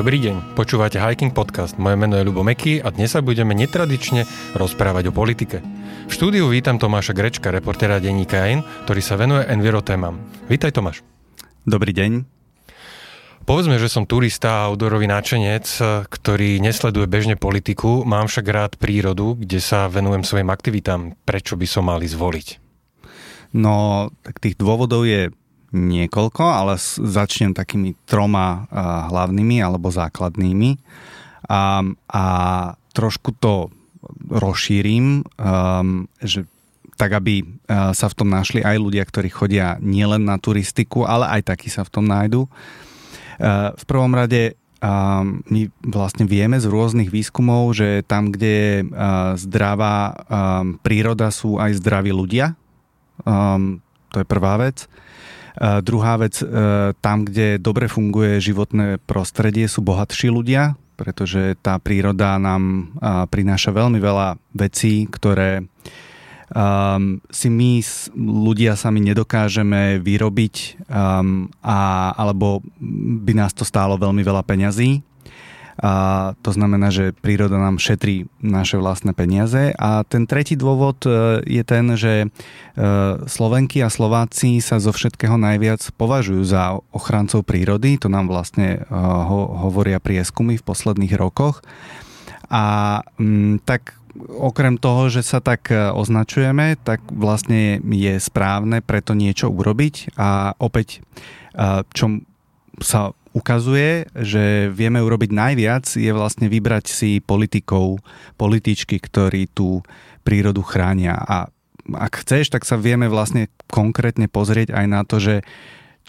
Dobrý deň, počúvate Hiking Podcast. Moje meno je Ľubo Meky a dnes sa budeme netradične rozprávať o politike. V štúdiu vítam Tomáša Grečka, reportéra denníka N, ktorý sa venuje enviro témam. Vítaj Tomáš. Dobrý deň. Povedzme, že som turista a outdoorový náčenec, ktorý nesleduje bežne politiku, mám však rád prírodu, kde sa venujem svojim aktivitám. Prečo by som mali zvoliť? No, tak tých dôvodov je niekoľko, ale začnem takými troma hlavnými alebo základnými. A, a trošku to rozšírim, um, že tak, aby sa v tom našli aj ľudia, ktorí chodia nielen na turistiku, ale aj takí sa v tom nájdu. V prvom rade um, my vlastne vieme z rôznych výskumov, že tam, kde je zdravá um, príroda, sú aj zdraví ľudia. To je prvá vec. Druhá vec, e, tam, kde dobre funguje životné prostredie, sú bohatší ľudia, pretože tá príroda nám prináša veľmi veľa vecí, ktoré um, si my ľudia sami nedokážeme vyrobiť um, a, alebo by nás to stálo veľmi veľa peňazí. A to znamená, že príroda nám šetrí naše vlastné peniaze. A ten tretí dôvod e, je ten, že e, Slovenky a Slováci sa zo všetkého najviac považujú za ochrancov prírody. To nám vlastne e, ho, hovoria prieskumy v posledných rokoch. A m, tak okrem toho, že sa tak označujeme, tak vlastne je správne preto niečo urobiť a opäť čo sa ukazuje, že vieme urobiť najviac, je vlastne vybrať si politikov, političky, ktorí tú prírodu chránia. A ak chceš, tak sa vieme vlastne konkrétne pozrieť aj na to, že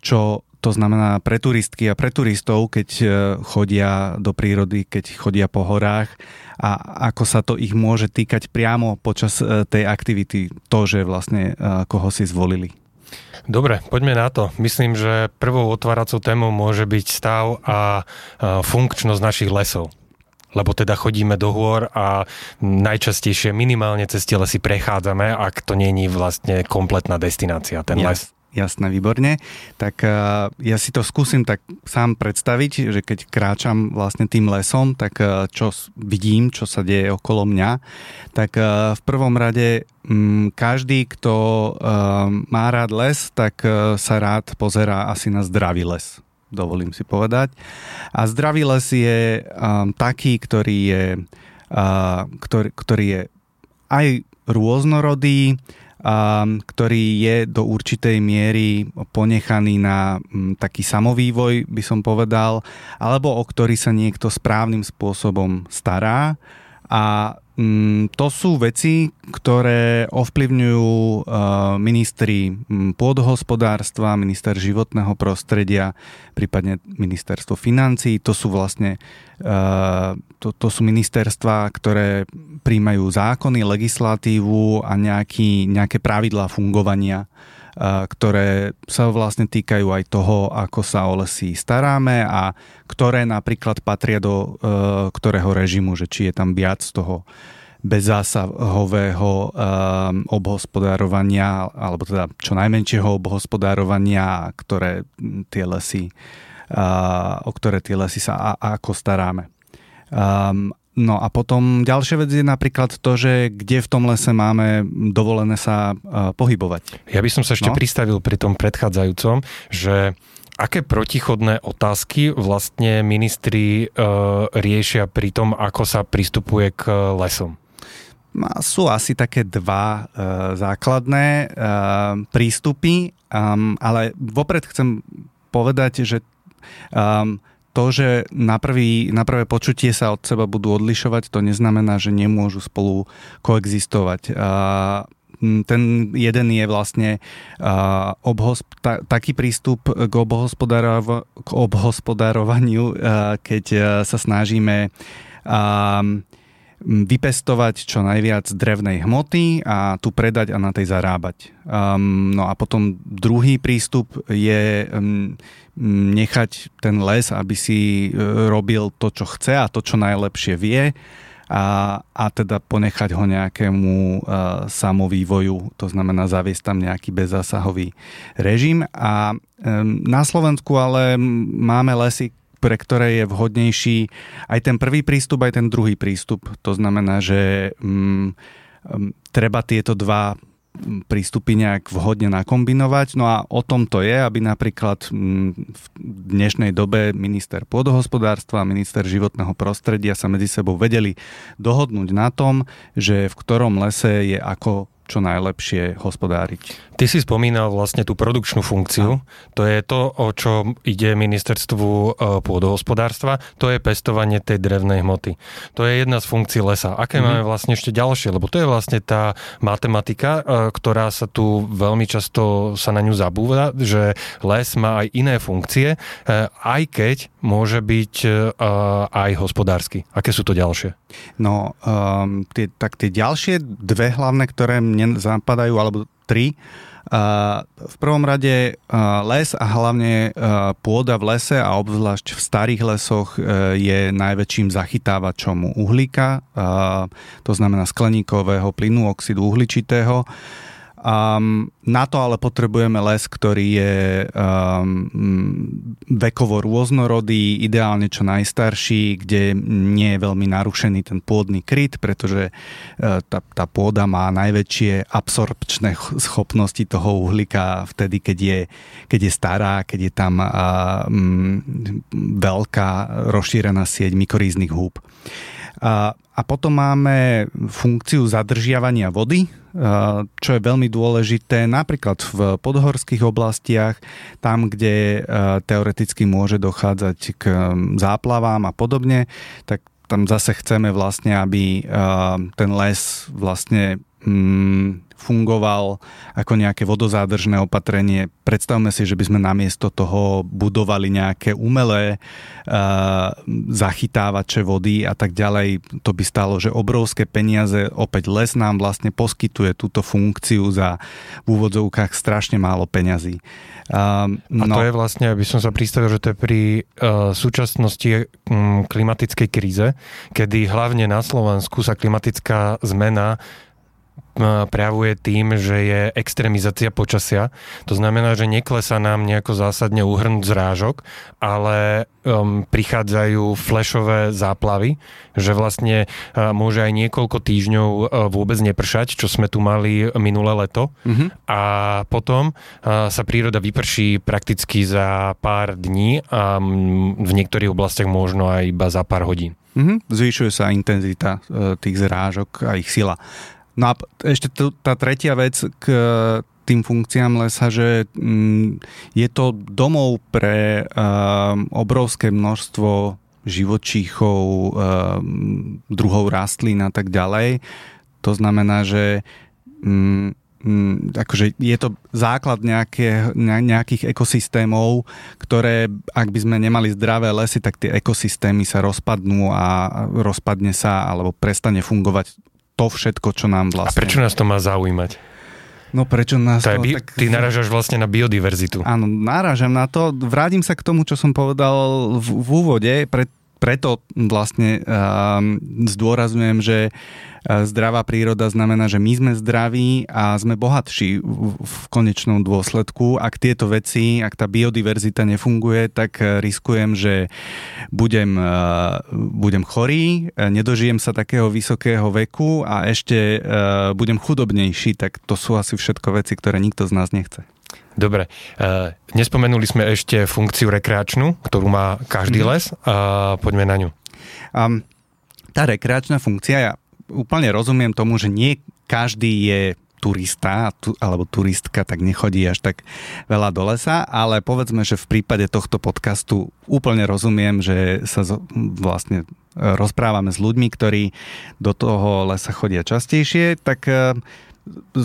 čo to znamená pre turistky a pre turistov, keď e, chodia do prírody, keď chodia po horách a ako sa to ich môže týkať priamo počas e, tej aktivity, to, že vlastne e, koho si zvolili. Dobre, poďme na to. Myslím, že prvou otváracou témou môže byť stav a funkčnosť našich lesov lebo teda chodíme do hôr a najčastejšie minimálne cez tie lesy prechádzame, ak to není vlastne kompletná destinácia, ten les. Jasné, výborne. Tak uh, ja si to skúsim tak sám predstaviť, že keď kráčam vlastne tým lesom, tak uh, čo vidím, čo sa deje okolo mňa, tak uh, v prvom rade um, každý, kto má rád les, tak sa rád pozerá asi na zdravý les dovolím si povedať. A zdravý les je taký, ktorý je, ktorý, ktorý je aj rôznorodý, ktorý je do určitej miery ponechaný na mm, taký samovývoj, by som povedal, alebo o ktorý sa niekto správnym spôsobom stará. A to sú veci, ktoré ovplyvňujú uh, ministri mm, pôdohospodárstva, minister životného prostredia, prípadne ministerstvo financí. To sú vlastne uh, to, to sú ministerstva, ktoré príjmajú zákony, legislatívu a nejaký, nejaké pravidlá fungovania, ktoré sa vlastne týkajú aj toho, ako sa o lesy staráme a ktoré napríklad patria do e, ktorého režimu, že či je tam viac toho bezzásahového um, obhospodárovania, alebo teda čo najmenšieho obhospodárovania, ktoré tie lesy, o ktoré tie lesy sa a, a ako staráme. Um, No a potom ďalšia vec je napríklad to, že kde v tom lese máme dovolené sa uh, pohybovať. Ja by som sa ešte no? pristavil pri tom predchádzajúcom, že aké protichodné otázky vlastne ministri uh, riešia pri tom, ako sa pristupuje k lesom? Sú asi také dva uh, základné uh, prístupy, um, ale vopred chcem povedať, že um, to, že na, prvý, na prvé počutie sa od seba budú odlišovať, to neznamená, že nemôžu spolu koexistovať. Ten jeden je vlastne obhosp- ta, taký prístup k, obhospodárov- k obhospodárovaniu, keď sa snažíme vypestovať čo najviac drevnej hmoty a tu predať a na tej zarábať. Um, no a potom druhý prístup je um, nechať ten les, aby si uh, robil to, čo chce a to, čo najlepšie vie a, a teda ponechať ho nejakému uh, samovývoju, to znamená zaviesť tam nejaký bezzásahový režim. A um, na Slovensku ale máme lesy, pre ktoré je vhodnejší aj ten prvý prístup, aj ten druhý prístup. To znamená, že mm, treba tieto dva prístupy nejak vhodne nakombinovať. No a o tom to je, aby napríklad v dnešnej dobe minister pôdohospodárstva a minister životného prostredia sa medzi sebou vedeli dohodnúť na tom, že v ktorom lese je ako čo najlepšie hospodáriť. Ty si spomínal vlastne tú produkčnú funkciu. A. To je to, o čo ide ministerstvu e, pôdohospodárstva. To je pestovanie tej drevnej hmoty. To je jedna z funkcií lesa. Aké mm-hmm. máme vlastne ešte ďalšie? Lebo to je vlastne tá matematika, e, ktorá sa tu veľmi často sa na ňu zabúva, že les má aj iné funkcie, e, aj keď môže byť aj hospodársky. Aké sú to ďalšie? No, um, tie, tak tie ďalšie dve hlavné, ktoré mne zapadajú, alebo tri, v prvom rade les a hlavne pôda v lese a obzvlášť v starých lesoch je najväčším zachytávačom uhlíka, to znamená skleníkového plynu, oxidu uhličitého. Um, na to ale potrebujeme les, ktorý je um, vekovo rôznorodý, ideálne čo najstarší, kde nie je veľmi narušený ten pôdny kryt, pretože uh, tá, tá pôda má najväčšie absorpčné schopnosti toho uhlíka vtedy, keď je, keď je stará, keď je tam uh, um, veľká rozšírená sieť mykoríznych húb. A, a potom máme funkciu zadržiavania vody, čo je veľmi dôležité napríklad v podhorských oblastiach, tam, kde teoreticky môže dochádzať k záplavám a podobne, tak tam zase chceme vlastne, aby ten les vlastne mm, fungoval ako nejaké vodozádržné opatrenie. Predstavme si, že by sme namiesto toho budovali nejaké umelé uh, zachytávače vody a tak ďalej. To by stalo, že obrovské peniaze, opäť les nám vlastne poskytuje túto funkciu za v úvodzovkách strašne málo peňazí. Uh, no. A to je vlastne, aby som sa pristavil, že to je pri uh, súčasnosti um, klimatickej kríze, kedy hlavne na Slovensku sa klimatická zmena prejavuje tým, že je extrémizácia počasia. To znamená, že neklesá nám nejako zásadne uhrnúť zrážok, ale um, prichádzajú flashové záplavy, že vlastne uh, môže aj niekoľko týždňov uh, vôbec nepršať, čo sme tu mali minulé leto. Mm-hmm. A potom uh, sa príroda vyprší prakticky za pár dní a um, v niektorých oblastiach možno aj iba za pár hodín. Mm-hmm. Zvyšuje sa intenzita uh, tých zrážok a ich sila. No a ešte t- tá tretia vec k tým funkciám lesa, že mm, je to domov pre um, obrovské množstvo živočíchov, um, druhov rastlín a tak ďalej. To znamená, že um, akože je to základ nejaké, nejakých ekosystémov, ktoré, ak by sme nemali zdravé lesy, tak tie ekosystémy sa rozpadnú a rozpadne sa alebo prestane fungovať to všetko, čo nám vlastne... A prečo nás to má zaujímať? No prečo nás to... to bi- tak... Ty narážaš vlastne na biodiverzitu. Áno, narážam na to. Vrátim sa k tomu, čo som povedal v, v úvode. Pre, preto vlastne um, zdôrazňujem, že zdravá príroda znamená, že my sme zdraví a sme bohatší v konečnom dôsledku. Ak tieto veci, ak tá biodiverzita nefunguje, tak e, riskujem, že budem, e, budem chorý, e, nedožijem sa takého vysokého veku a ešte budem chudobnejší, tak to sú asi všetko veci, ktoré nikto z nás nechce. Dobre, nespomenuli sme ešte funkciu rekreačnú, ktorú má každý mhm. les. Poďme na ňu. Um, tá rekreačná funkcia, ja úplne rozumiem tomu, že nie každý je turista alebo turistka, tak nechodí až tak veľa do lesa, ale povedzme, že v prípade tohto podcastu úplne rozumiem, že sa vlastne rozprávame s ľuďmi, ktorí do toho lesa chodia častejšie, tak e,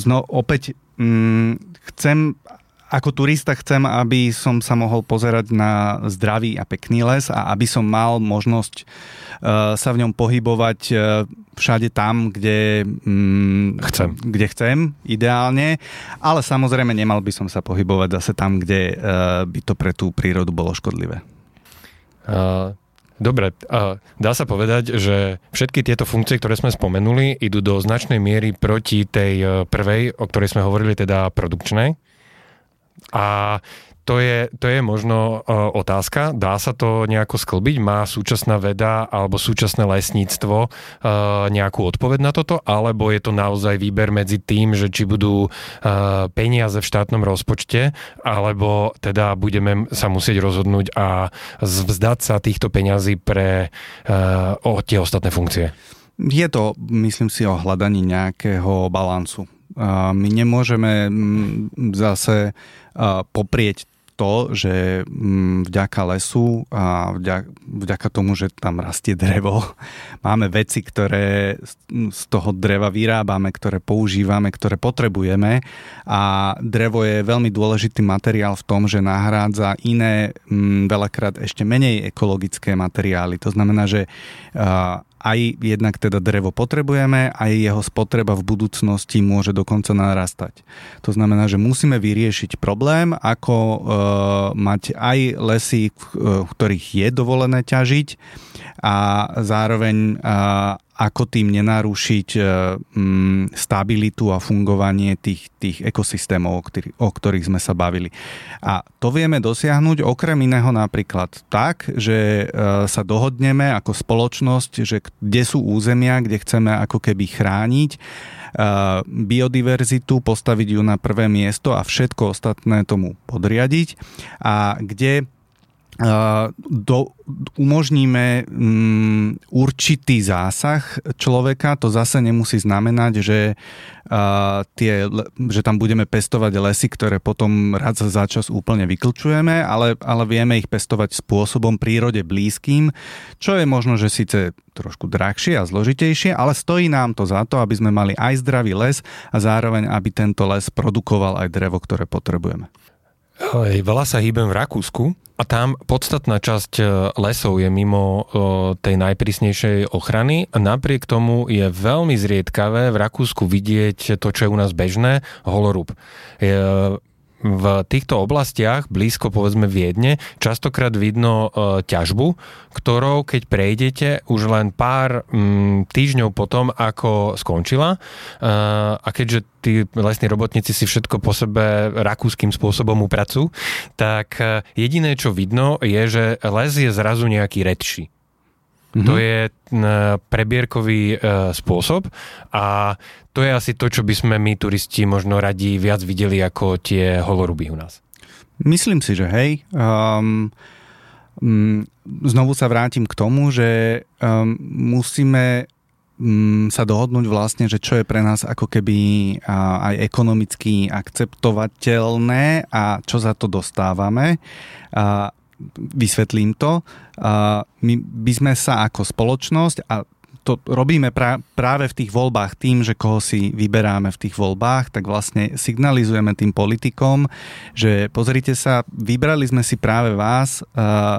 no, opäť mm, chcem ako turista chcem, aby som sa mohol pozerať na zdravý a pekný les a aby som mal možnosť uh, sa v ňom pohybovať uh, všade tam, kde, um, chcem. kde chcem, ideálne, ale samozrejme nemal by som sa pohybovať zase tam, kde uh, by to pre tú prírodu bolo škodlivé. Uh... Dobre, dá sa povedať, že všetky tieto funkcie, ktoré sme spomenuli, idú do značnej miery proti tej prvej, o ktorej sme hovorili, teda produkčnej. A to je, to je možno uh, otázka. Dá sa to nejako sklbiť? Má súčasná veda alebo súčasné lesníctvo uh, nejakú odpoveď na toto? Alebo je to naozaj výber medzi tým, že či budú uh, peniaze v štátnom rozpočte, alebo teda budeme sa musieť rozhodnúť a vzdať sa týchto peňazí pre o tie ostatné funkcie? Je to, myslím si, o hľadaní nejakého balancu. My nemôžeme zase poprieť to, že vďaka lesu a vďaka, tomu, že tam rastie drevo, máme veci, ktoré z toho dreva vyrábame, ktoré používame, ktoré potrebujeme a drevo je veľmi dôležitý materiál v tom, že nahrádza iné, veľakrát ešte menej ekologické materiály. To znamená, že aj jednak teda drevo potrebujeme, aj jeho spotreba v budúcnosti môže dokonca narastať. To znamená, že musíme vyriešiť problém, ako e, mať aj lesy, v ktorých je dovolené ťažiť a zároveň e, ako tým nenarušiť e, mm, stabilitu a fungovanie tých, tých ekosystémov, o, ktorý, o ktorých sme sa bavili. A to vieme dosiahnuť okrem iného napríklad tak, že e, sa dohodneme ako spoločnosť, že kde sú územia, kde chceme ako keby chrániť e, biodiverzitu, postaviť ju na prvé miesto a všetko ostatné tomu podriadiť a kde do, umožníme um, určitý zásah človeka, to zase nemusí znamenať, že, uh, tie, že tam budeme pestovať lesy, ktoré potom raz za čas úplne vyklčujeme, ale, ale vieme ich pestovať spôsobom prírode blízkym, čo je možno, že síce trošku drahšie a zložitejšie, ale stojí nám to za to, aby sme mali aj zdravý les a zároveň, aby tento les produkoval aj drevo, ktoré potrebujeme. Veľa sa hýbem v Rakúsku a tam podstatná časť e, lesov je mimo e, tej najprísnejšej ochrany. Napriek tomu je veľmi zriedkavé v Rakúsku vidieť to, čo je u nás bežné, holorúb. Je, v týchto oblastiach, blízko povedzme Viedne, častokrát vidno e, ťažbu, ktorou keď prejdete už len pár mm, týždňov potom, ako skončila e, a keďže tí lesní robotníci si všetko po sebe rakúskym spôsobom upracujú, tak e, jediné, čo vidno, je, že les je zrazu nejaký redší. Mm-hmm. To je prebierkový e, spôsob a to je asi to, čo by sme my turisti možno radi viac videli ako tie holoruby u nás. Myslím si, že hej. Um, um, znovu sa vrátim k tomu, že um, musíme um, sa dohodnúť vlastne, že čo je pre nás ako keby uh, aj ekonomicky akceptovateľné a čo za to dostávame. Uh, vysvetlím to. My by sme sa ako spoločnosť a to robíme pra, práve v tých voľbách tým, že koho si vyberáme v tých voľbách, tak vlastne signalizujeme tým politikom, že pozrite sa, vybrali sme si práve vás,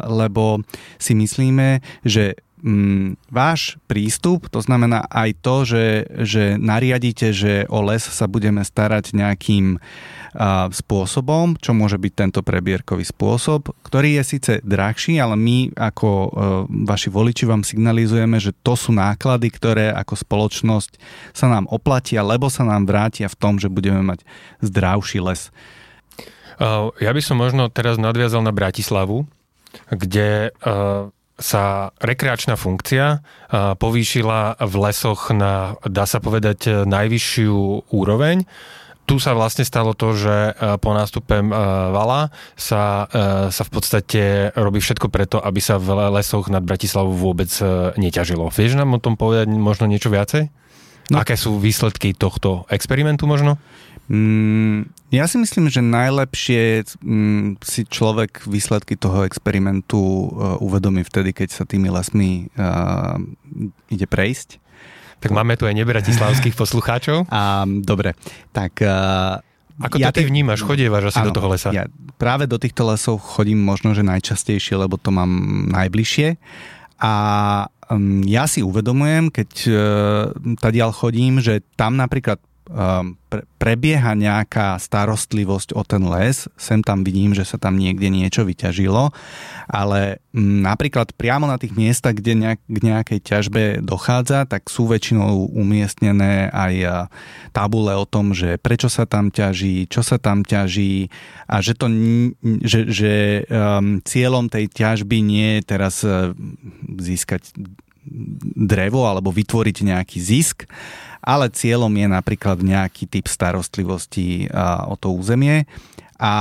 lebo si myslíme, že mm, váš prístup, to znamená aj to, že, že nariadíte, že o les sa budeme starať nejakým uh, spôsobom, čo môže byť tento prebierkový spôsob, ktorý je síce drahší, ale my ako e, vaši voliči vám signalizujeme, že to sú náklady, ktoré ako spoločnosť sa nám oplatia, lebo sa nám vrátia v tom, že budeme mať zdravší les. Ja by som možno teraz nadviazal na Bratislavu, kde e, sa rekreačná funkcia povýšila v lesoch na, dá sa povedať, najvyššiu úroveň tu sa vlastne stalo to, že e, po nástupe e, vala sa, e, sa v podstate robí všetko preto, aby sa v lesoch nad Bratislavou vôbec neťažilo. Vieš nám o tom povedať možno niečo viacej? No. Aké sú výsledky tohto experimentu možno? Mm, ja si myslím, že najlepšie mm, si človek výsledky toho experimentu uh, uvedomí vtedy, keď sa tými lesmi uh, ide prejsť tak máme tu aj nebratislavských poslucháčov. A, dobre, tak... Uh, Ako ja to ty vnímaš? Chodievaš asi áno, do toho lesa? Ja práve do týchto lesov chodím možno, že najčastejšie, lebo to mám najbližšie. A um, ja si uvedomujem, keď uh, tadiaľ chodím, že tam napríklad um, pre, prebieha nejaká starostlivosť o ten les. Sem tam vidím, že sa tam niekde niečo vyťažilo, ale m, napríklad priamo na tých miestach, kde nejak, k nejakej ťažbe dochádza, tak sú väčšinou umiestnené aj tabule o tom, že prečo sa tam ťaží, čo sa tam ťaží a že, to, že, že um, cieľom tej ťažby nie je teraz uh, získať drevo alebo vytvoriť nejaký zisk, ale cieľom je napríklad nejaký typ starostlivosti o to územie. A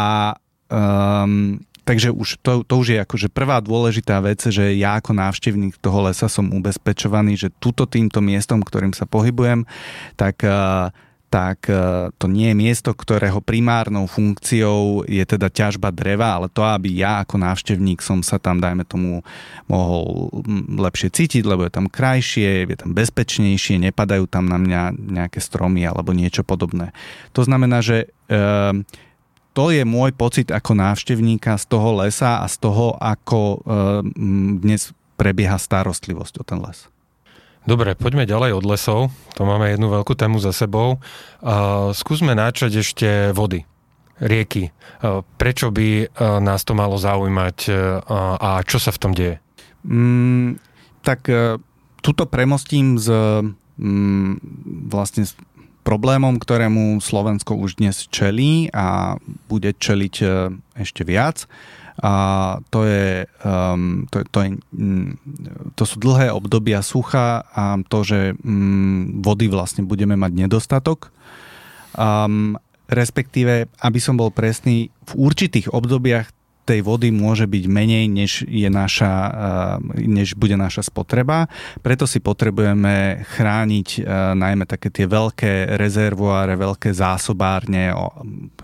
um, takže už to, to už je akože prvá dôležitá vec, že ja ako návštevník toho lesa som ubezpečovaný, že túto týmto miestom, ktorým sa pohybujem, tak uh, tak e, to nie je miesto, ktorého primárnou funkciou je teda ťažba dreva, ale to, aby ja ako návštevník som sa tam, dajme tomu, mohol lepšie cítiť, lebo je tam krajšie, je tam bezpečnejšie, nepadajú tam na mňa nejaké stromy alebo niečo podobné. To znamená, že e, to je môj pocit ako návštevníka z toho lesa a z toho, ako e, dnes prebieha starostlivosť o ten les. Dobre, poďme ďalej od lesov. To máme jednu veľkú tému za sebou. Uh, skúsme načať ešte vody, rieky. Prečo by uh, nás to malo zaujímať uh, a čo sa v tom deje? Mm, tak uh, tuto premostím s um, vlastne s problémom, ktorému Slovensko už dnes čelí a bude čeliť ešte viac. A to, je, um, to, to, je, um, to sú dlhé obdobia sucha a to, že um, vody vlastne budeme mať nedostatok. Um, respektíve, aby som bol presný, v určitých obdobiach tej vody môže byť menej, než, je naša, eh, než bude naša spotreba. Preto si potrebujeme chrániť eh, najmä také tie veľké rezervoáre, veľké zásobárne,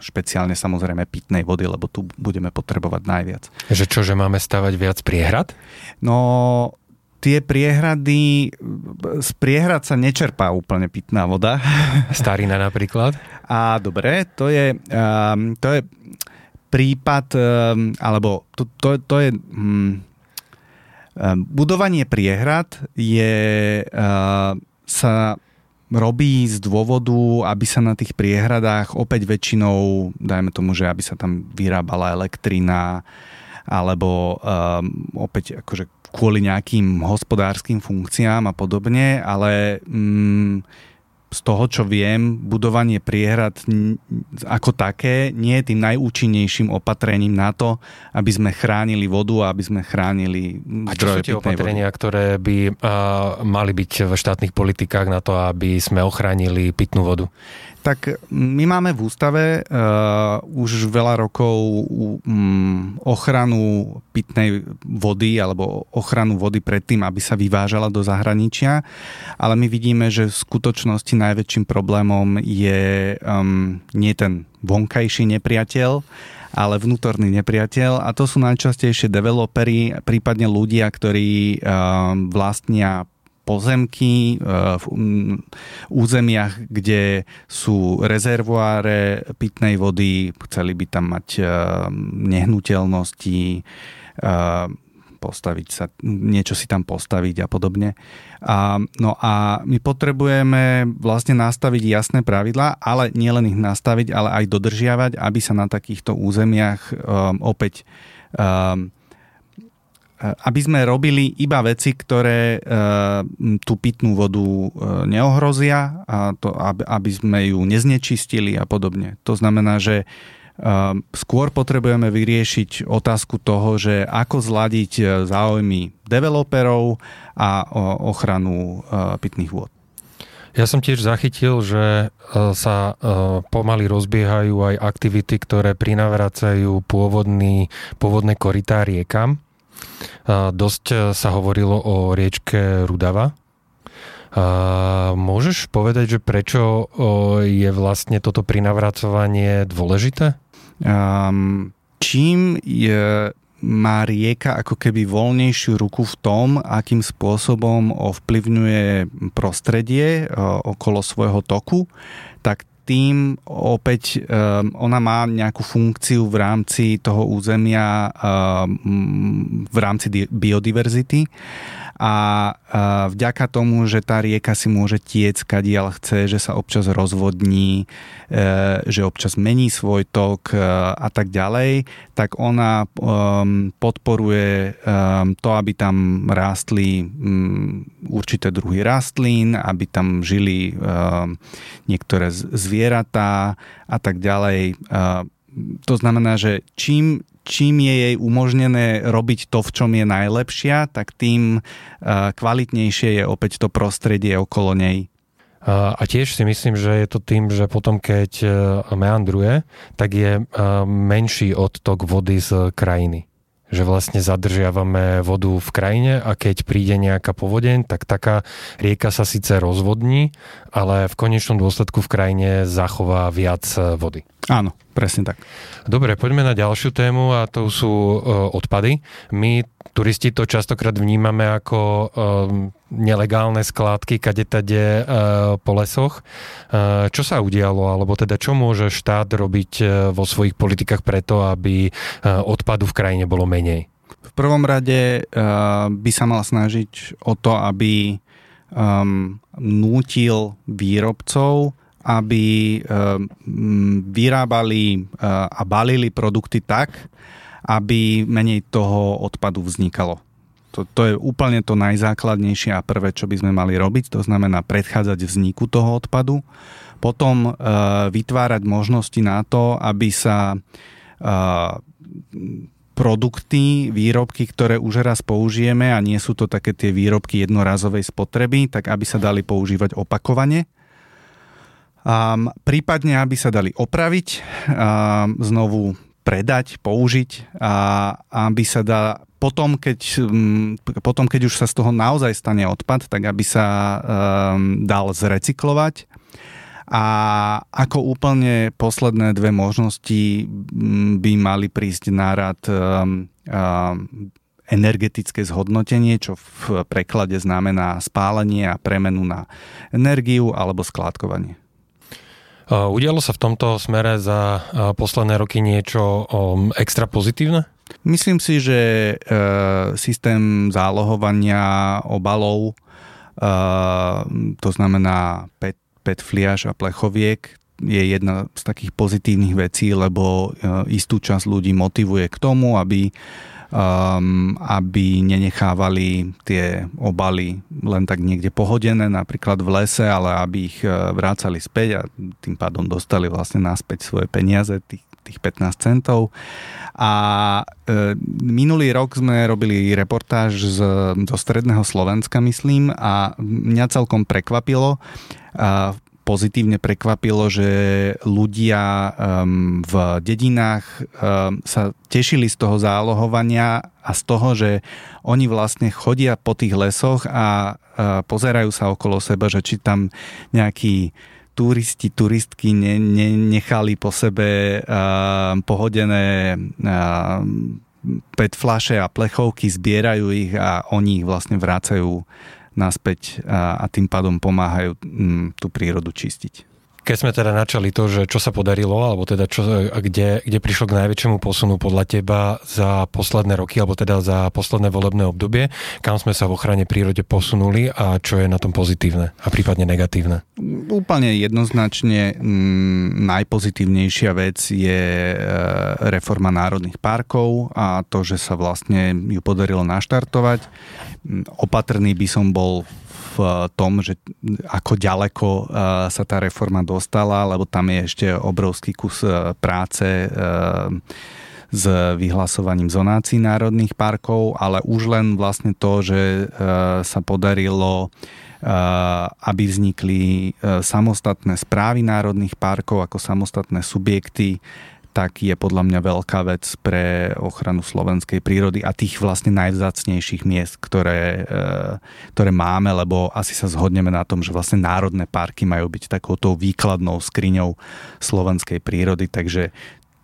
špeciálne samozrejme pitnej vody, lebo tu budeme potrebovať najviac. Že čo, že máme stavať viac priehrad? No, tie priehrady, z priehrad sa nečerpá úplne pitná voda. Starina napríklad? A dobre, to je, um, to je prípad, ehm, alebo to, to, to je... Hm, budovanie priehrad je, uh, sa robí z dôvodu, aby sa na tých priehradách opäť väčšinou, dajme tomu, že aby sa tam vyrábala elektrina, alebo um, opäť akože kvôli nejakým hospodárskym funkciám a podobne, ale um, z toho, čo viem, budovanie priehrad ako také nie je tým najúčinnejším opatrením na to, aby sme chránili vodu a aby sme chránili A čo sú tie opatrenia, vody? ktoré by uh, mali byť v štátnych politikách na to, aby sme ochránili pitnú vodu? Tak my máme v ústave uh, už veľa rokov um, ochranu pitnej vody alebo ochranu vody pred tým, aby sa vyvážala do zahraničia, ale my vidíme, že v skutočnosti najväčším problémom je um, nie ten vonkajší nepriateľ, ale vnútorný nepriateľ. A to sú najčastejšie developery, prípadne ľudia, ktorí um, vlastnia pozemky eh, v mm, územiach, kde sú rezervoáre pitnej vody, chceli by tam mať eh, nehnuteľnosti, eh, postaviť sa, niečo si tam postaviť a podobne. A, no a my potrebujeme vlastne nastaviť jasné pravidlá, ale nielen ich nastaviť, ale aj dodržiavať, aby sa na takýchto územiach um, opäť um, aby sme robili iba veci, ktoré e, tú pitnú vodu e, neohrozia, a to, aby, aby sme ju neznečistili a podobne. To znamená, že skôr potrebujeme vyriešiť otázku toho, že ako zladiť záujmy developerov a ochranu pitných vôd. Ja som tiež zachytil, že sa pomaly rozbiehajú aj aktivity, ktoré prinavracajú pôvodný, pôvodné korytá riekam Dosť e, sa hovorilo o riečke Rudava. Môžeš povedať, že prečo je vlastne toto prinavracovanie dôležité? Um, čím je, má rieka ako keby voľnejšiu ruku v tom, akým spôsobom ovplyvňuje prostredie okolo svojho toku, tak tým opäť um, ona má nejakú funkciu v rámci toho územia um, v rámci biodiverzity a vďaka tomu, že tá rieka si môže tiec, kadiaľ chce, že sa občas rozvodní, e, že občas mení svoj tok e, a tak ďalej, tak ona podporuje to, aby tam rástli určité druhy rastlín, aby tam žili niektoré zvieratá a tak ďalej. To znamená, že čím čím je jej umožnené robiť to, v čom je najlepšia, tak tým eh, kvalitnejšie je opäť to prostredie okolo nej. A tiež si myslím, že je to tým, že potom keď eh, meandruje, tak je eh, menší odtok vody z krajiny že vlastne zadržiavame vodu v krajine a keď príde nejaká povodeň, tak taká rieka sa síce rozvodní, ale v konečnom dôsledku v krajine zachová viac vody. Áno, presne tak. Dobre, poďme na ďalšiu tému a to sú uh, odpady. My turisti to častokrát vnímame ako um, nelegálne skládky, kade tade uh, po lesoch. Čo sa udialo, alebo teda čo môže štát robiť vo svojich politikách preto, aby odpadu v krajine bolo menej? V prvom rade by sa mal snažiť o to, aby um, nútil výrobcov aby eh, vyrábali eh, a balili produkty tak, aby menej toho odpadu vznikalo. To, to je úplne to najzákladnejšie a prvé, čo by sme mali robiť, to znamená predchádzať vzniku toho odpadu, potom e, vytvárať možnosti na to, aby sa e, produkty, výrobky, ktoré už raz použijeme a nie sú to také tie výrobky jednorazovej spotreby, tak aby sa dali používať opakovane Um, prípadne, aby sa dali opraviť, um, znovu predať, použiť a aby sa dá potom keď, um, potom, keď už sa z toho naozaj stane odpad, tak aby sa um, dal zrecyklovať. A ako úplne posledné dve možnosti by mali prísť na rad um, um, energetické zhodnotenie, čo v preklade znamená spálenie a premenu na energiu alebo skládkovanie. Udialo sa v tomto smere za posledné roky niečo extra pozitívne? Myslím si, že e, systém zálohovania obalov, e, to znamená PET, PET fliaž a plechoviek, je jedna z takých pozitívnych vecí, lebo e, istú časť ľudí motivuje k tomu, aby um, aby nenechávali tie obaly len tak niekde pohodené, napríklad v lese, ale aby ich uh, vrácali späť a tým pádom dostali vlastne naspäť svoje peniaze, tých, tých 15 centov. A e, minulý rok sme robili reportáž z, zo stredného Slovenska, myslím, a mňa celkom prekvapilo. A pozitívne prekvapilo, že ľudia um, v dedinách um, sa tešili z toho zálohovania a z toho, že oni vlastne chodia po tých lesoch a uh, pozerajú sa okolo seba, že či tam nejakí turisti, turistky ne, ne, nechali po sebe uh, pohodené uh, pet a plechovky, zbierajú ich a oni ich vlastne vrácajú naspäť a, a tým pádom pomáhajú m, tú prírodu čistiť. Keď sme teda načali to, že čo sa podarilo, alebo teda čo, kde, kde prišlo k najväčšiemu posunu podľa teba za posledné roky, alebo teda za posledné volebné obdobie, kam sme sa v ochrane prírode posunuli a čo je na tom pozitívne a prípadne negatívne? Úplne jednoznačne m, najpozitívnejšia vec je e, reforma národných parkov a to, že sa vlastne ju podarilo naštartovať. Opatrný by som bol v tom, že ako ďaleko eh, sa tá reforma dostala, lebo tam je ešte obrovský kus eh, práce eh, s vyhlasovaním zonácií národných parkov, ale už len vlastne to, že sa podarilo aby vznikli samostatné správy národných parkov ako samostatné subjekty, tak je podľa mňa veľká vec pre ochranu slovenskej prírody a tých vlastne najvzácnejších miest, ktoré, e, ktoré máme, lebo asi sa zhodneme na tom, že vlastne národné parky majú byť takouto výkladnou skriňou slovenskej prírody, takže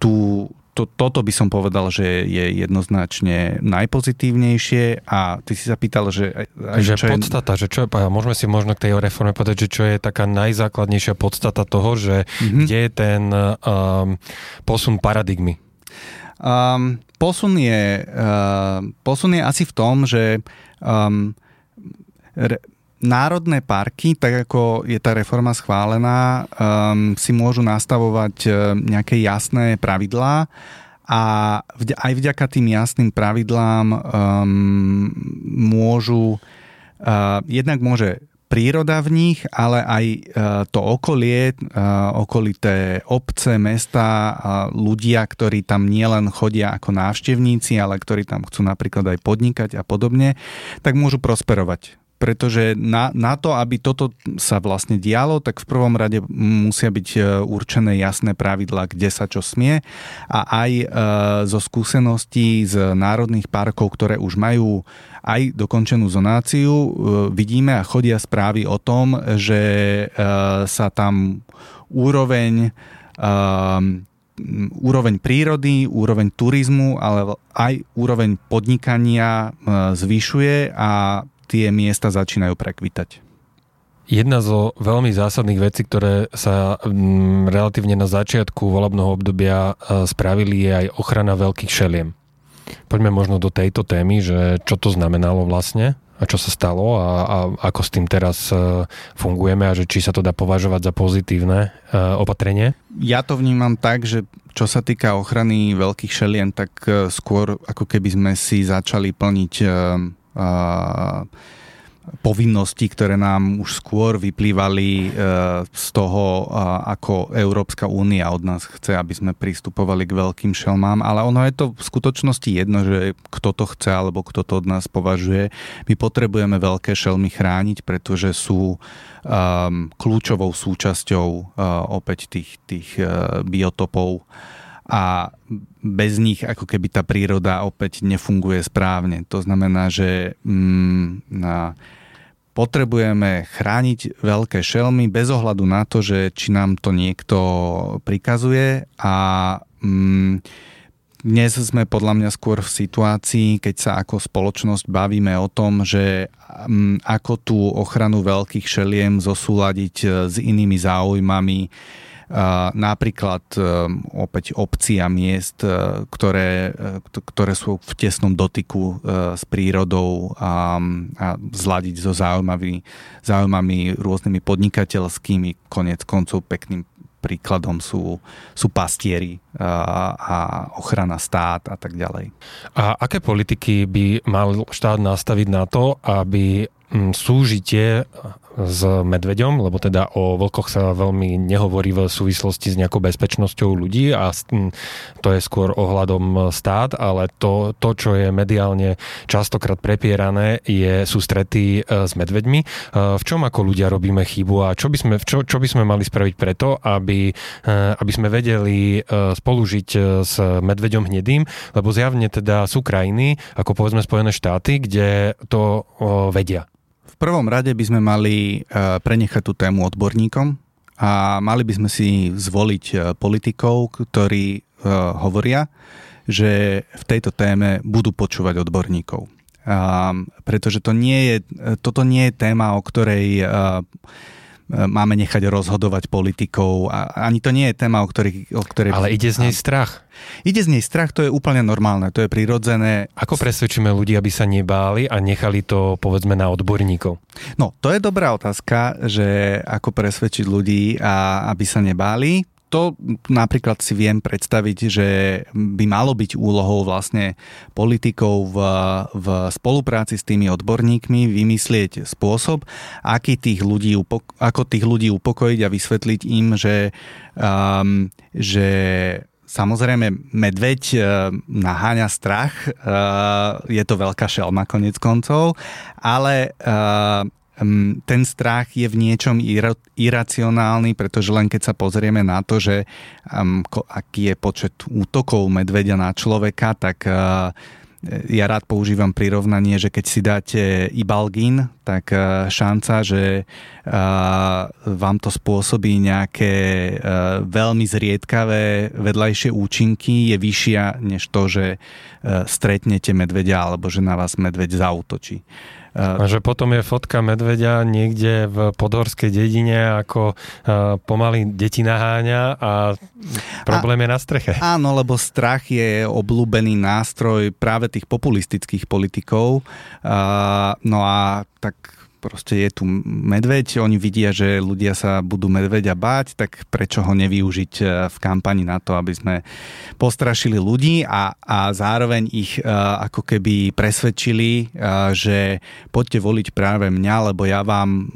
tu, to, toto by som povedal, že je jednoznačne najpozitívnejšie a ty si sa pýtal, že... Že čo podstata, je... že čo je, môžeme si možno k tej reforme povedať, že čo je taká najzákladnejšia podstata toho, že mm-hmm. kde je ten um, posun paradigmy? Um, posun, je, uh, posun je asi v tom, že um, re, národné parky, tak ako je tá reforma schválená, um, si môžu nastavovať um, nejaké jasné pravidlá a aj vďaka tým jasným pravidlám um, môžu uh, jednak môže príroda v nich, ale aj to okolie, okolité obce, mesta, ľudia, ktorí tam nielen chodia ako návštevníci, ale ktorí tam chcú napríklad aj podnikať a podobne, tak môžu prosperovať pretože na, na to, aby toto sa vlastne dialo, tak v prvom rade musia byť e, určené jasné pravidlá, kde sa čo smie. A aj e, zo skúseností z národných parkov, ktoré už majú aj dokončenú zonáciu, e, vidíme a chodia správy o tom, že e, sa tam úroveň e, úroveň prírody, úroveň turizmu, ale aj úroveň podnikania e, zvyšuje a tie miesta začínajú prekvitať. Jedna zo veľmi zásadných vecí, ktoré sa mm, relatívne na začiatku volebného obdobia e, spravili, je aj ochrana veľkých šeliem. Poďme možno do tejto témy, že čo to znamenalo vlastne a čo sa stalo a, a ako s tým teraz e, fungujeme a že či sa to dá považovať za pozitívne e, opatrenie? Ja to vnímam tak, že čo sa týka ochrany veľkých šelien, tak skôr ako keby sme si začali plniť povinnosti, ktoré nám už skôr vyplývali e, z toho, ako Európska únia od nás chce, aby sme pristupovali k veľkým šelmám, ale ono je to v skutočnosti jedno, že kto to chce alebo kto to od nás považuje. My potrebujeme veľké šelmy chrániť, pretože sú um, kľúčovou súčasťou uh, opäť tých, tých uh, biotopov a bez nich ako keby tá príroda opäť nefunguje správne. To znamená, že mm, na, potrebujeme chrániť veľké šelmy bez ohľadu na to, že či nám to niekto prikazuje a mm, dnes sme podľa mňa skôr v situácii, keď sa ako spoločnosť bavíme o tom, že mm, ako tú ochranu veľkých šeliem zosúľadiť s inými záujmami, napríklad e, opäť obci a miest, e, ktoré, e, ktoré sú v tesnom dotyku s prírodou a, a zladiť so záujmami, záujmami rôznymi podnikateľskými, konec koncov pekným príkladom sú, sú pastieri a, a ochrana stát a tak ďalej. A aké politiky by mal štát nastaviť na to, aby súžitie s medveďom, lebo teda o vlkoch sa veľmi nehovorí v súvislosti s nejakou bezpečnosťou ľudí a to je skôr ohľadom stát, ale to, to čo je mediálne častokrát prepierané, je, sú strety e, s medveďmi. E, v čom ako ľudia robíme chybu a čo by sme, čo, čo by sme mali spraviť preto, aby, e, aby sme vedeli spolužiť s medveďom hnedým, lebo zjavne teda sú krajiny, ako povedzme Spojené štáty, kde to vedia prvom rade by sme mali e, prenechať tú tému odborníkom a mali by sme si zvoliť e, politikov, ktorí e, hovoria, že v tejto téme budú počúvať odborníkov. pretože to nie je, toto nie je téma, o ktorej máme nechať rozhodovať politikov. A ani to nie je téma, o, ktorých, o ktorej... Ale ide z nej strach. Ide z nej strach, to je úplne normálne, to je prirodzené. Ako presvedčíme ľudí, aby sa nebáli a nechali to povedzme na odborníkov? No, to je dobrá otázka, že ako presvedčiť ľudí, a aby sa nebáli to napríklad si viem predstaviť, že by malo byť úlohou vlastne politikov v, v spolupráci s tými odborníkmi vymyslieť spôsob, aký tých ľudí, ako tých ľudí upokojiť a vysvetliť im, že, um, že Samozrejme, medveď uh, naháňa strach, uh, je to veľká šelma konec koncov, ale ten strach je v niečom iracionálny, pretože len keď sa pozrieme na to, že aký je počet útokov medvedia na človeka, tak uh, ja rád používam prirovnanie, že keď si dáte ibalgín, tak uh, šanca, že uh, vám to spôsobí nejaké veľmi zriedkavé vedľajšie účinky je vyššia než to, že stretnete medvedia alebo že na vás medveď zautočí. A že potom je fotka medveďa niekde v podhorskej dedine, ako pomaly deti naháňa a problém a, je na streche. Áno, lebo strach je obľúbený nástroj práve tých populistických politikov. No a tak proste je tu medveď, oni vidia, že ľudia sa budú medveďa báť, tak prečo ho nevyužiť e, v kampani na to, aby sme postrašili ľudí a, a zároveň ich uh, ako keby presvedčili, uh, že poďte voliť práve mňa, lebo ja vám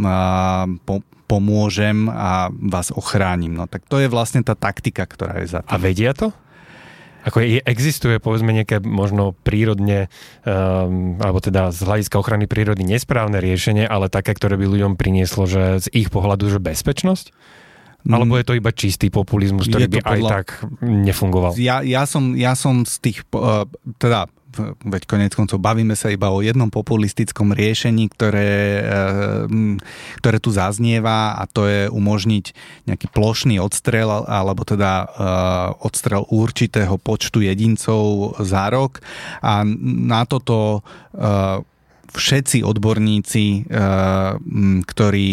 po, pomôžem a vás ochránim. No tak to je vlastne tá taktika, ktorá je za tým. A vedia to? Ako je, existuje povedzme nejaké možno prírodne, um, alebo teda z hľadiska ochrany prírody nesprávne riešenie, ale také, ktoré by ľuďom prinieslo, že z ich pohľadu, že bezpečnosť? Alebo je to iba čistý populizmus, ktorý by podľa... aj tak nefungoval? Ja, ja, som, ja som z tých, uh, teda veď konec koncov bavíme sa iba o jednom populistickom riešení, ktoré, eh, ktoré tu zaznieva a to je umožniť nejaký plošný odstrel alebo teda eh, odstrel určitého počtu jedincov za rok. A na toto eh, všetci odborníci, ktorí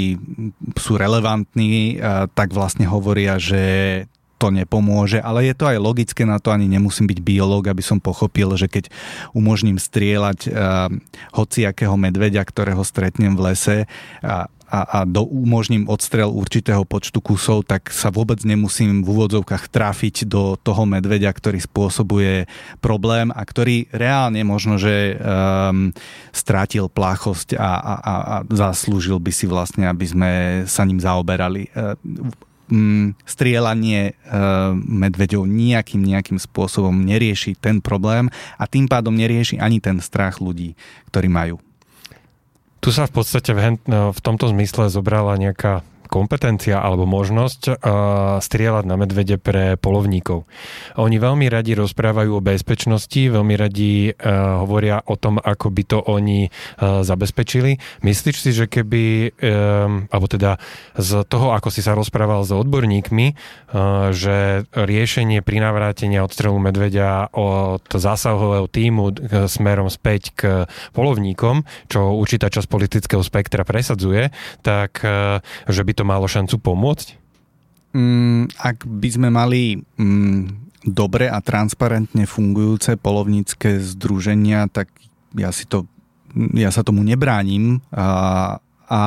sú relevantní, tak vlastne hovoria, že to nepomôže, ale je to aj logické, na to ani nemusím byť biológ, aby som pochopil, že keď umožním strieľať uh, hociakého medveďa, ktorého stretnem v lese a, a, a do, umožním odstrel určitého počtu kusov, tak sa vôbec nemusím v úvodzovkách trafiť do toho medveďa, ktorý spôsobuje problém a ktorý reálne možno, že um, strátil pláchosť a, a, a zaslúžil by si vlastne, aby sme sa ním zaoberali. Uh, mm, strieľanie e, medveďov nejakým nejakým spôsobom nerieši ten problém a tým pádom nerieši ani ten strach ľudí, ktorí majú. Tu sa v podstate v, v tomto zmysle zobrala nejaká kompetencia alebo možnosť uh, strieľať na medvede pre polovníkov. Oni veľmi radi rozprávajú o bezpečnosti, veľmi radi uh, hovoria o tom, ako by to oni uh, zabezpečili. Myslíš si, že keby, alebo teda z toho, ako si sa rozprával s odborníkmi, že riešenie pri navrátení odstrelu medveďa od zásahového týmu smerom späť k polovníkom, čo určitá časť politického spektra presadzuje, tak že by to malo šancu pomôcť? Mm, ak by sme mali mm, dobre a transparentne fungujúce polovnícke združenia, tak ja si to ja sa tomu nebránim, a, a,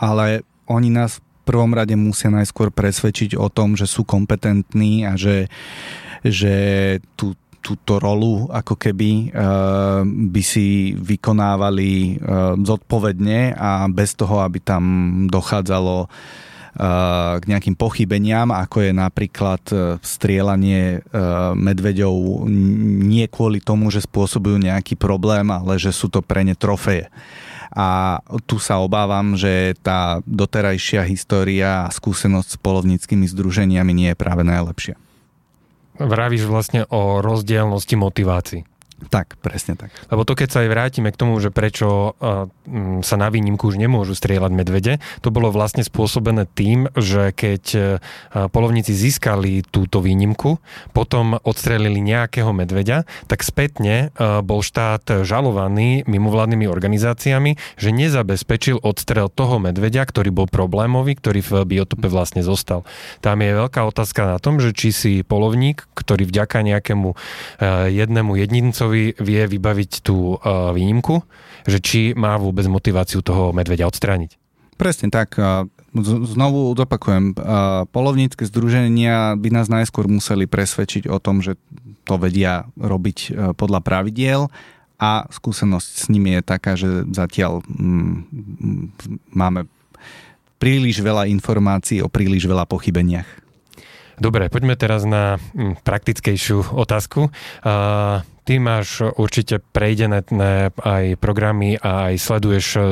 ale oni nás v prvom rade musia najskôr presvedčiť o tom, že sú kompetentní a že, že tú túto rolu ako keby uh, by si vykonávali uh, zodpovedne a bez toho, aby tam dochádzalo uh, k nejakým pochybeniam, ako je napríklad strieľanie medveďov nie kvôli tomu, že spôsobujú nejaký problém, ale že sú to pre ne trofeje. A tu sa obávam, že tá doterajšia história a skúsenosť s polovníckými združeniami nie je práve najlepšia vravíš vlastne o rozdielnosti motivácií. Tak, presne tak. Lebo to, keď sa aj vrátime k tomu, že prečo sa na výnimku už nemôžu strieľať medvede, to bolo vlastne spôsobené tým, že keď polovníci získali túto výnimku, potom odstrelili nejakého medveďa, tak spätne bol štát žalovaný mimovládnymi organizáciami, že nezabezpečil odstrel toho medveďa, ktorý bol problémový, ktorý v biotope vlastne zostal. Tam je veľká otázka na tom, že či si polovník, ktorý vďaka nejakému jednému jedincovi Šušovi vie vybaviť tú uh, výnimku, že či má vôbec motiváciu toho medveďa odstrániť. Presne tak. Znovu zopakujem, polovnícke združenia by nás najskôr museli presvedčiť o tom, že to vedia robiť e, podľa pravidiel a skúsenosť s nimi je taká, že zatiaľ mm, máme príliš veľa informácií o príliš veľa pochybeniach. Dobre, poďme teraz na mm, praktickejšiu otázku. Ty máš určite prejdené aj programy a aj sleduješ e,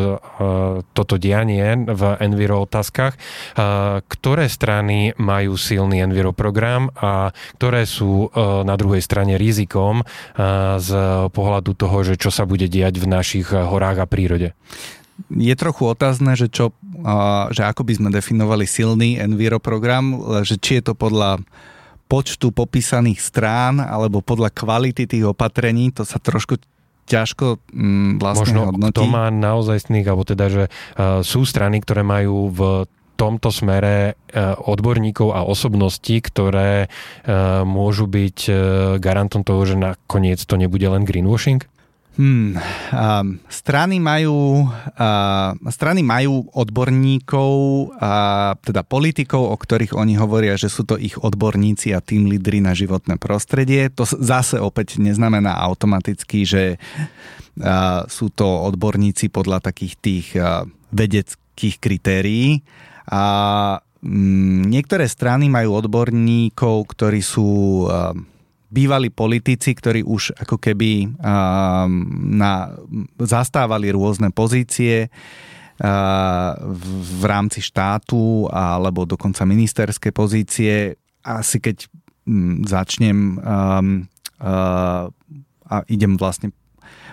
toto dianie v Enviro otázkach. E, ktoré strany majú silný Enviro program a ktoré sú e, na druhej strane rizikom z pohľadu toho, že čo sa bude diať v našich horách a prírode? Je trochu otázne, že, čo, že ako by sme definovali silný Enviro program, že či je to podľa počtu popísaných strán alebo podľa kvality tých opatrení, to sa trošku ťažko mm, vlastne Možno hodnotí. to má naozaj sných, alebo teda, že uh, sú strany, ktoré majú v tomto smere uh, odborníkov a osobností, ktoré uh, môžu byť garantom toho, že nakoniec to nebude len greenwashing? Hmm, um, strany majú uh, strany majú odborníkov, uh, teda politikov, o ktorých oni hovoria, že sú to ich odborníci a tým lídry na životné prostredie. To zase opäť neznamená automaticky, že uh, sú to odborníci podľa takých tých uh, vedeckých kritérií. A um, niektoré strany majú odborníkov, ktorí sú uh, bývalí politici, ktorí už ako keby uh, na, zastávali rôzne pozície uh, v, rámci štátu alebo dokonca ministerské pozície. Asi keď um, začnem um, uh, a idem vlastne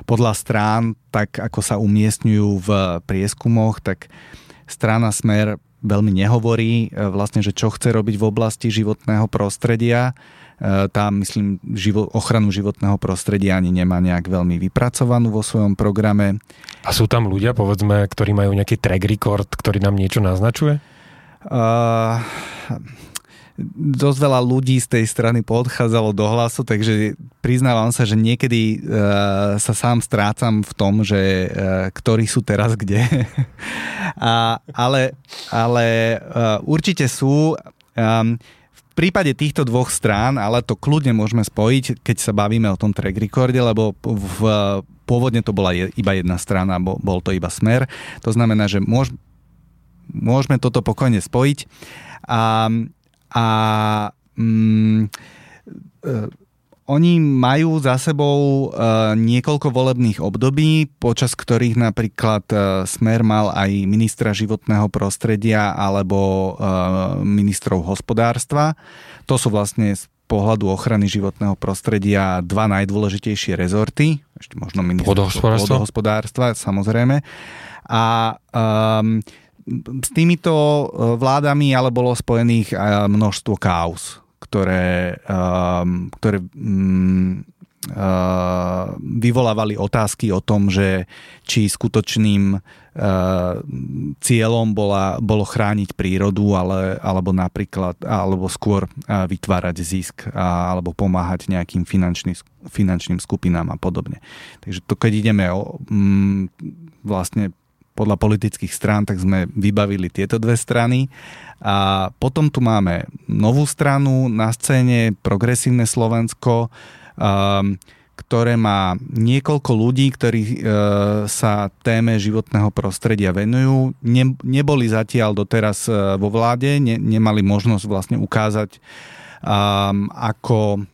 podľa strán, tak ako sa umiestňujú v prieskumoch, tak strana Smer veľmi nehovorí vlastne, že čo chce robiť v oblasti životného prostredia E, tam, myslím, živo, ochranu životného prostredia ani nemá nejak veľmi vypracovanú vo svojom programe. A sú tam ľudia, povedzme, ktorí majú nejaký track record, ktorý nám niečo naznačuje? Uh, dosť veľa ľudí z tej strany podchádzalo do hlasu, takže priznávam sa, že niekedy uh, sa sám strácam v tom, že uh, ktorí sú teraz kde. A, ale ale uh, určite sú. Um, prípade týchto dvoch strán, ale to kľudne môžeme spojiť, keď sa bavíme o tom track recorde, lebo v, pôvodne to bola iba jedna strana, bol, bol to iba smer. To znamená, že môž, môžeme toto pokojne spojiť. A, a mm, oni majú za sebou uh, niekoľko volebných období, počas ktorých napríklad uh, Smer mal aj ministra životného prostredia alebo uh, ministrov hospodárstva. To sú vlastne z pohľadu ochrany životného prostredia dva najdôležitejšie rezorty, ešte možno ministerstvo vodohospodárstva, samozrejme. A um, s týmito vládami ale bolo spojených množstvo kaos ktoré, um, ktoré vyvolávali otázky o tom, že či skutočným cieľom bola, bolo chrániť prírodu, ale, alebo napríklad, alebo skôr vytvárať zisk alebo pomáhať nejakým finančný, finančným skupinám a podobne. Takže to, keď ideme o, vlastne podľa politických strán, tak sme vybavili tieto dve strany. A potom tu máme novú stranu na scéne, Progresívne Slovensko, um, ktoré má niekoľko ľudí, ktorí e, sa téme životného prostredia venujú. Ne, neboli zatiaľ doteraz e, vo vláde, ne, nemali možnosť vlastne ukázať, um, ako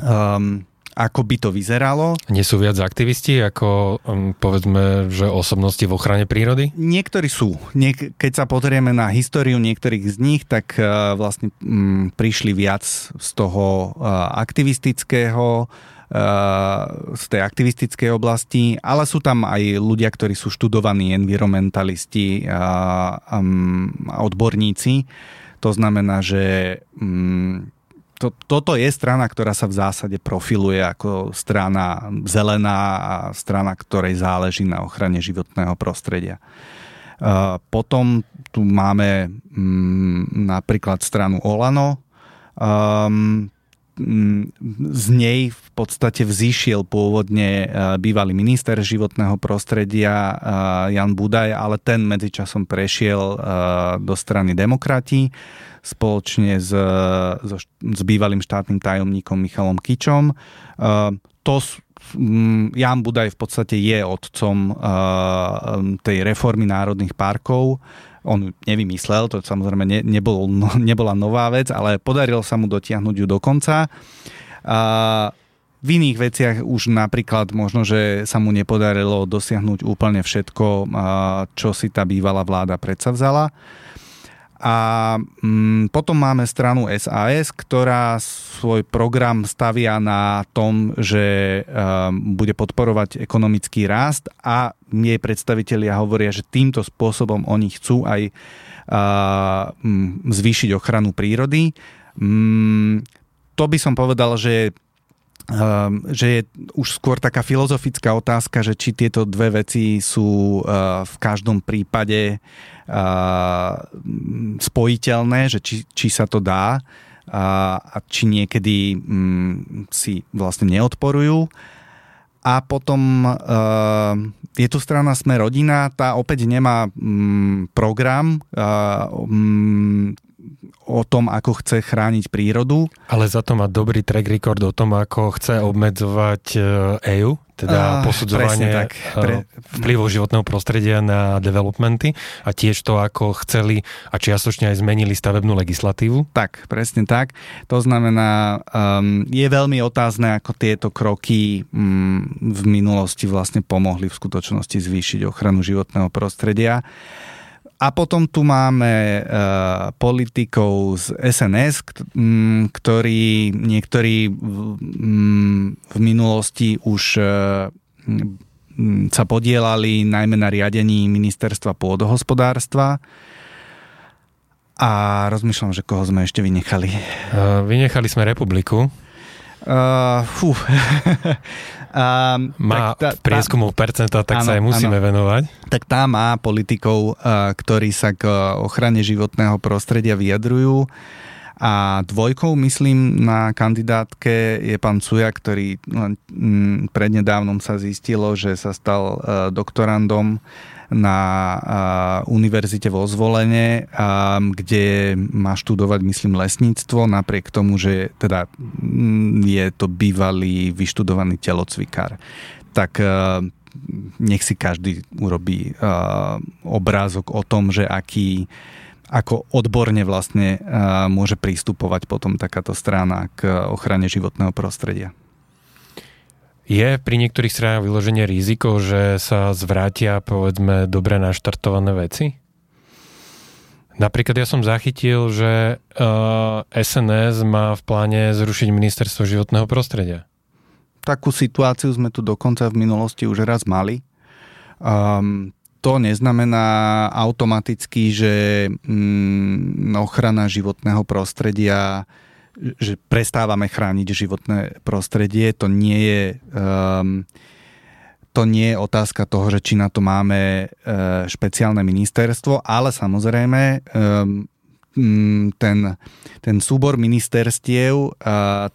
um, ako by to vyzeralo. Nie sú viac aktivisti ako um, povedzme, že osobnosti v ochrane prírody? Niektorí sú. Niek- keď sa pozrieme na históriu niektorých z nich, tak uh, vlastne um, prišli viac z toho uh, aktivistického uh, z tej aktivistickej oblasti, ale sú tam aj ľudia, ktorí sú študovaní environmentalisti a um, odborníci. To znamená, že um, to, toto je strana, ktorá sa v zásade profiluje ako strana zelená a strana, ktorej záleží na ochrane životného prostredia. Potom tu máme mm, napríklad stranu Olano. Um, z nej v podstate vzýšiel pôvodne bývalý minister životného prostredia Jan Budaj, ale ten medzičasom prešiel do strany demokrati spoločne s, so, s bývalým štátnym tajomníkom Michalom Kičom. To Jan Budaj v podstate je otcom tej reformy národných parkov. On nevymyslel, to samozrejme ne, nebol, no, nebola nová vec, ale podarilo sa mu dotiahnuť ju do konca. Uh, v iných veciach už napríklad možno, že sa mu nepodarilo dosiahnuť úplne všetko, čo si tá bývalá vláda predsavzala. A mm, potom máme stranu SAS, ktorá svoj program stavia na tom, že um, bude podporovať ekonomický rast a jej predstavitelia hovoria, že týmto spôsobom oni chcú aj uh, zvýšiť ochranu prírody. Um, to by som povedal, že že je už skôr taká filozofická otázka, že či tieto dve veci sú uh, v každom prípade uh, spojiteľné, že či, či sa to dá a či niekedy um, si vlastne neodporujú. A potom uh, je tu strana Sme rodina, tá opäť nemá um, program um, o tom, ako chce chrániť prírodu. Ale za to má dobrý track record o tom, ako chce obmedzovať EU, teda uh, posudzovanie tak. Pre... vplyvov životného prostredia na developmenty a tiež to, ako chceli a čiastočne aj zmenili stavebnú legislatívu. Tak, presne tak. To znamená, um, je veľmi otázne, ako tieto kroky um, v minulosti vlastne pomohli v skutočnosti zvýšiť ochranu životného prostredia. A potom tu máme uh, politikov z SNS, ktorí niektorí v, v minulosti už uh, sa podielali najmä na riadení ministerstva pôdohospodárstva. A rozmýšľam, že koho sme ešte vynechali. Uh, vynechali sme republiku. Uh, fú. Um, má tak tá, prieskumu percenta, tak áno, sa aj musíme áno. venovať. Tak tá má politikov, uh, ktorí sa k ochrane životného prostredia vyjadrujú. A dvojkou, myslím, na kandidátke je pán Cuja, ktorý mm, prednedávnom sa zistilo, že sa stal uh, doktorandom na univerzite vo Zvolene, kde má študovať, myslím, lesníctvo, napriek tomu, že teda mm, je to bývalý vyštudovaný telocvikár. Tak nech si každý urobí obrázok o tom, že aký ako odborne vlastne môže pristupovať potom takáto strana k ochrane životného prostredia. Je pri niektorých stranách vyloženie riziko, že sa zvrátia povedzme dobre naštartované veci? Napríklad ja som zachytil, že uh, SNS má v pláne zrušiť ministerstvo životného prostredia. Takú situáciu sme tu dokonca v minulosti už raz mali. Um, to neznamená automaticky, že mm, ochrana životného prostredia že prestávame chrániť životné prostredie. To nie je, um, to nie je otázka toho, že či na to máme uh, špeciálne ministerstvo, ale samozrejme um, ten, ten súbor ministerstiev,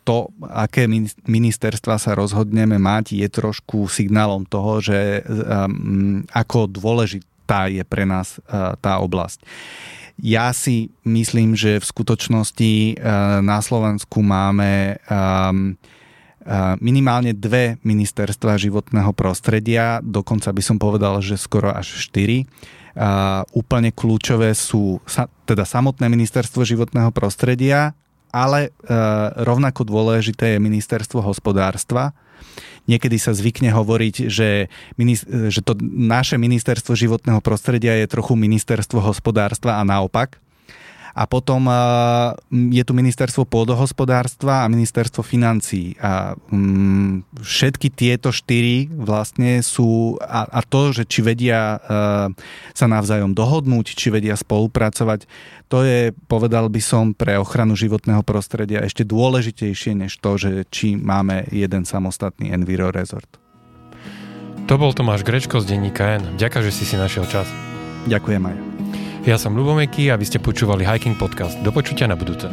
to, aké ministerstva sa rozhodneme mať, je trošku signálom toho, že um, ako dôležitá je pre nás uh, tá oblasť. Ja si myslím, že v skutočnosti eh, na Slovensku máme ehm, eh, minimálne dve ministerstva životného prostredia, dokonca by som povedal, že skoro až štyri. Uh, úplne kľúčové sú sa, teda samotné ministerstvo životného prostredia, ale uh, rovnako dôležité je ministerstvo hospodárstva, Niekedy sa zvykne hovoriť, že, že to naše ministerstvo životného prostredia je trochu ministerstvo hospodárstva a naopak. A potom je tu ministerstvo pôdohospodárstva a ministerstvo financií. A všetky tieto štyri vlastne sú, a, a to, že či vedia sa navzájom dohodnúť, či vedia spolupracovať, to je, povedal by som, pre ochranu životného prostredia ešte dôležitejšie než to, že či máme jeden samostatný Enviro Resort. To bol Tomáš Grečko z denníka N. Ďakujem, že si si našiel čas. Ďakujem aj. Ja som Lubomeky a vy ste počúvali Hiking Podcast. Do počutia na budúce.